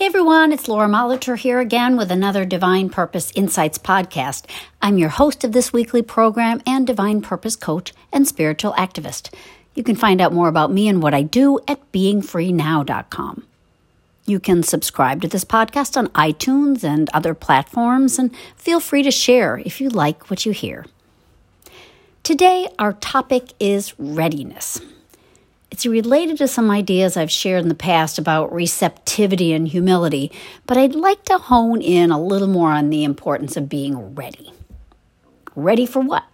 Hey everyone, it's Laura Molitor here again with another Divine Purpose Insights podcast. I'm your host of this weekly program and Divine Purpose coach and spiritual activist. You can find out more about me and what I do at beingfreenow.com. You can subscribe to this podcast on iTunes and other platforms, and feel free to share if you like what you hear. Today, our topic is readiness. It's related to some ideas I've shared in the past about receptivity and humility, but I'd like to hone in a little more on the importance of being ready. Ready for what?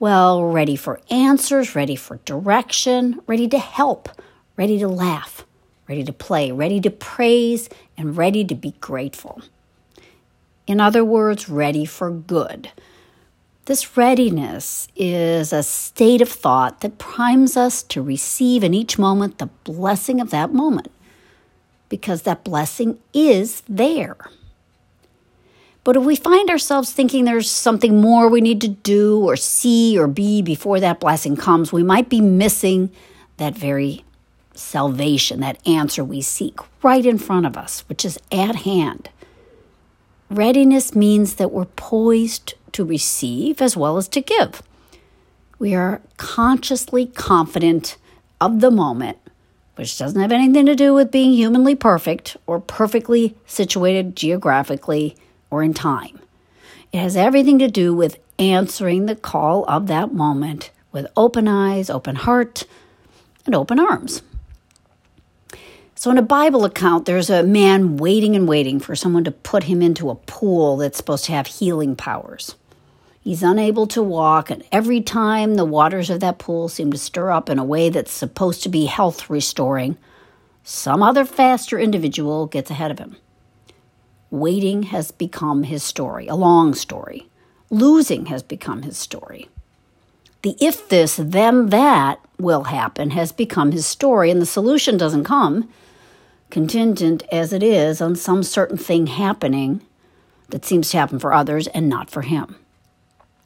Well, ready for answers, ready for direction, ready to help, ready to laugh, ready to play, ready to praise, and ready to be grateful. In other words, ready for good this readiness is a state of thought that primes us to receive in each moment the blessing of that moment, because that blessing is there. But if we find ourselves thinking there's something more we need to do or see or be before that blessing comes, we might be missing that very salvation, that answer we seek right in front of us, which is at hand. Readiness means that we're poised to receive as well as to give. We are consciously confident of the moment, which doesn't have anything to do with being humanly perfect or perfectly situated geographically or in time. It has everything to do with answering the call of that moment with open eyes, open heart, and open arms. So, in a Bible account, there's a man waiting and waiting for someone to put him into a pool that's supposed to have healing powers. He's unable to walk, and every time the waters of that pool seem to stir up in a way that's supposed to be health restoring, some other faster individual gets ahead of him. Waiting has become his story, a long story. Losing has become his story. The if this, then that will happen has become his story, and the solution doesn't come, contingent as it is on some certain thing happening that seems to happen for others and not for him.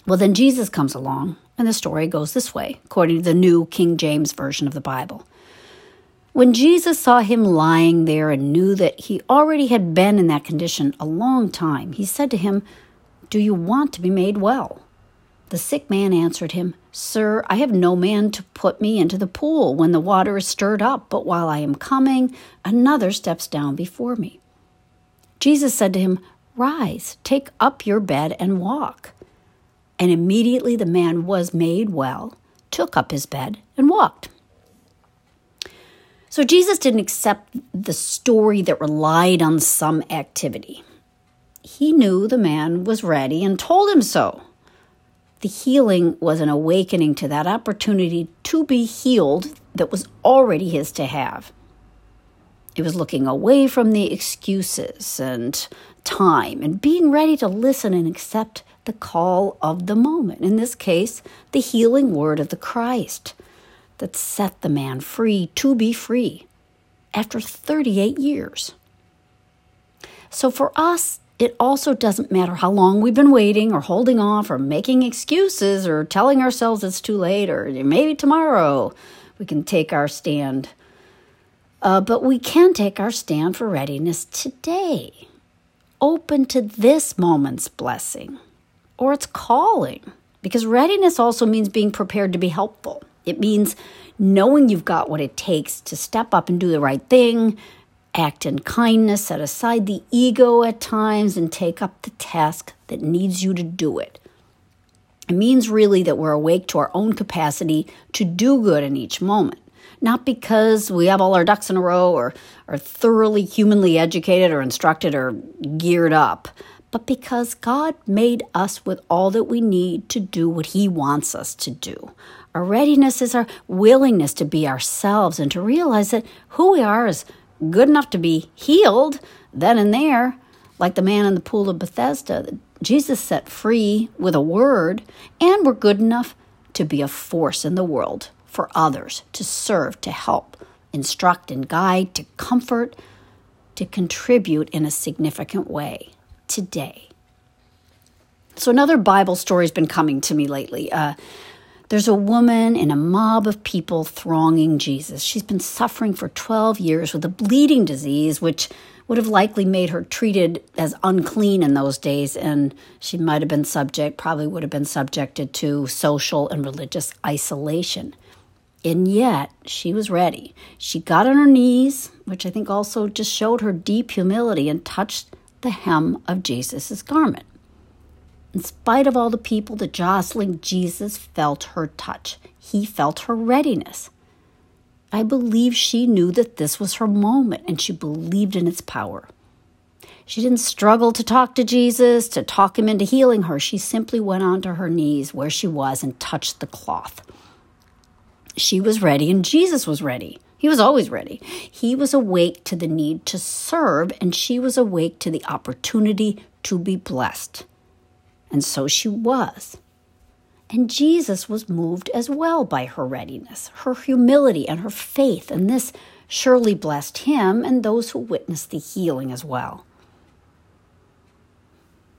Well, then Jesus comes along, and the story goes this way, according to the New King James Version of the Bible. When Jesus saw him lying there and knew that he already had been in that condition a long time, he said to him, Do you want to be made well? The sick man answered him, Sir, I have no man to put me into the pool when the water is stirred up, but while I am coming, another steps down before me. Jesus said to him, Rise, take up your bed and walk. And immediately the man was made well, took up his bed, and walked. So Jesus didn't accept the story that relied on some activity. He knew the man was ready and told him so. The healing was an awakening to that opportunity to be healed that was already his to have. It was looking away from the excuses and time and being ready to listen and accept the call of the moment. In this case, the healing word of the Christ that set the man free to be free after 38 years. So for us, it also doesn't matter how long we've been waiting or holding off or making excuses or telling ourselves it's too late or maybe tomorrow we can take our stand. Uh, but we can take our stand for readiness today, open to this moment's blessing or it's calling. Because readiness also means being prepared to be helpful. It means knowing you've got what it takes to step up and do the right thing, act in kindness, set aside the ego at times, and take up the task that needs you to do it. It means really that we're awake to our own capacity to do good in each moment. Not because we have all our ducks in a row or are thoroughly humanly educated or instructed or geared up, but because God made us with all that we need to do what He wants us to do. Our readiness is our willingness to be ourselves and to realize that who we are is good enough to be healed then and there, like the man in the pool of Bethesda. Jesus set free with a word, and we're good enough to be a force in the world for others, to serve, to help, instruct and guide, to comfort, to contribute in a significant way today. So, another Bible story has been coming to me lately. Uh, There's a woman in a mob of people thronging Jesus. She's been suffering for 12 years with a bleeding disease, which would have likely made her treated as unclean in those days, and she might have been subject, probably would have been subjected to social and religious isolation. And yet, she was ready. She got on her knees, which I think also just showed her deep humility, and touched the hem of Jesus' garment. In spite of all the people, the jostling, Jesus felt her touch. He felt her readiness. I believe she knew that this was her moment and she believed in its power. She didn't struggle to talk to Jesus, to talk him into healing her. She simply went onto her knees where she was and touched the cloth. She was ready and Jesus was ready. He was always ready. He was awake to the need to serve, and she was awake to the opportunity to be blessed. And so she was. And Jesus was moved as well by her readiness, her humility, and her faith, and this surely blessed him and those who witnessed the healing as well.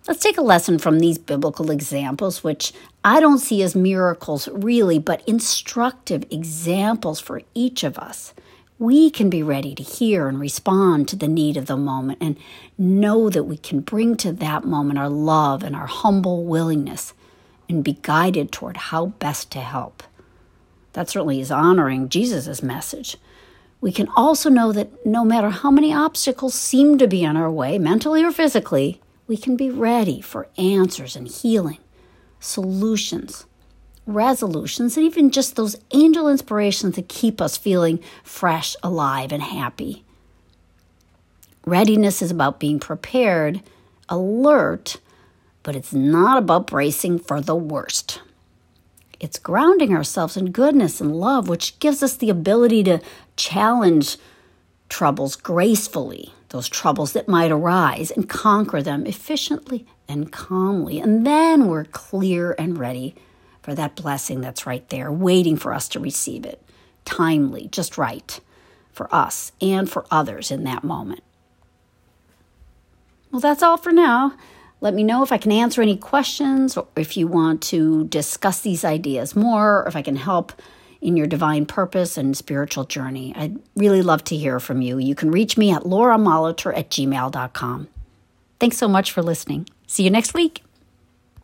Let's take a lesson from these biblical examples, which I don't see as miracles really, but instructive examples for each of us. We can be ready to hear and respond to the need of the moment and know that we can bring to that moment our love and our humble willingness and be guided toward how best to help. That certainly is honoring Jesus' message. We can also know that no matter how many obstacles seem to be in our way, mentally or physically, we can be ready for answers and healing, solutions, resolutions, and even just those angel inspirations that keep us feeling fresh, alive, and happy. Readiness is about being prepared, alert, but it's not about bracing for the worst. It's grounding ourselves in goodness and love, which gives us the ability to challenge troubles gracefully, those troubles that might arise, and conquer them efficiently and calmly. And then we're clear and ready for that blessing that's right there, waiting for us to receive it, timely, just right for us and for others in that moment. Well, that's all for now. Let me know if I can answer any questions or if you want to discuss these ideas more, or if I can help in your divine purpose and spiritual journey. I'd really love to hear from you. You can reach me at lauramolitor at gmail.com. Thanks so much for listening. See you next week.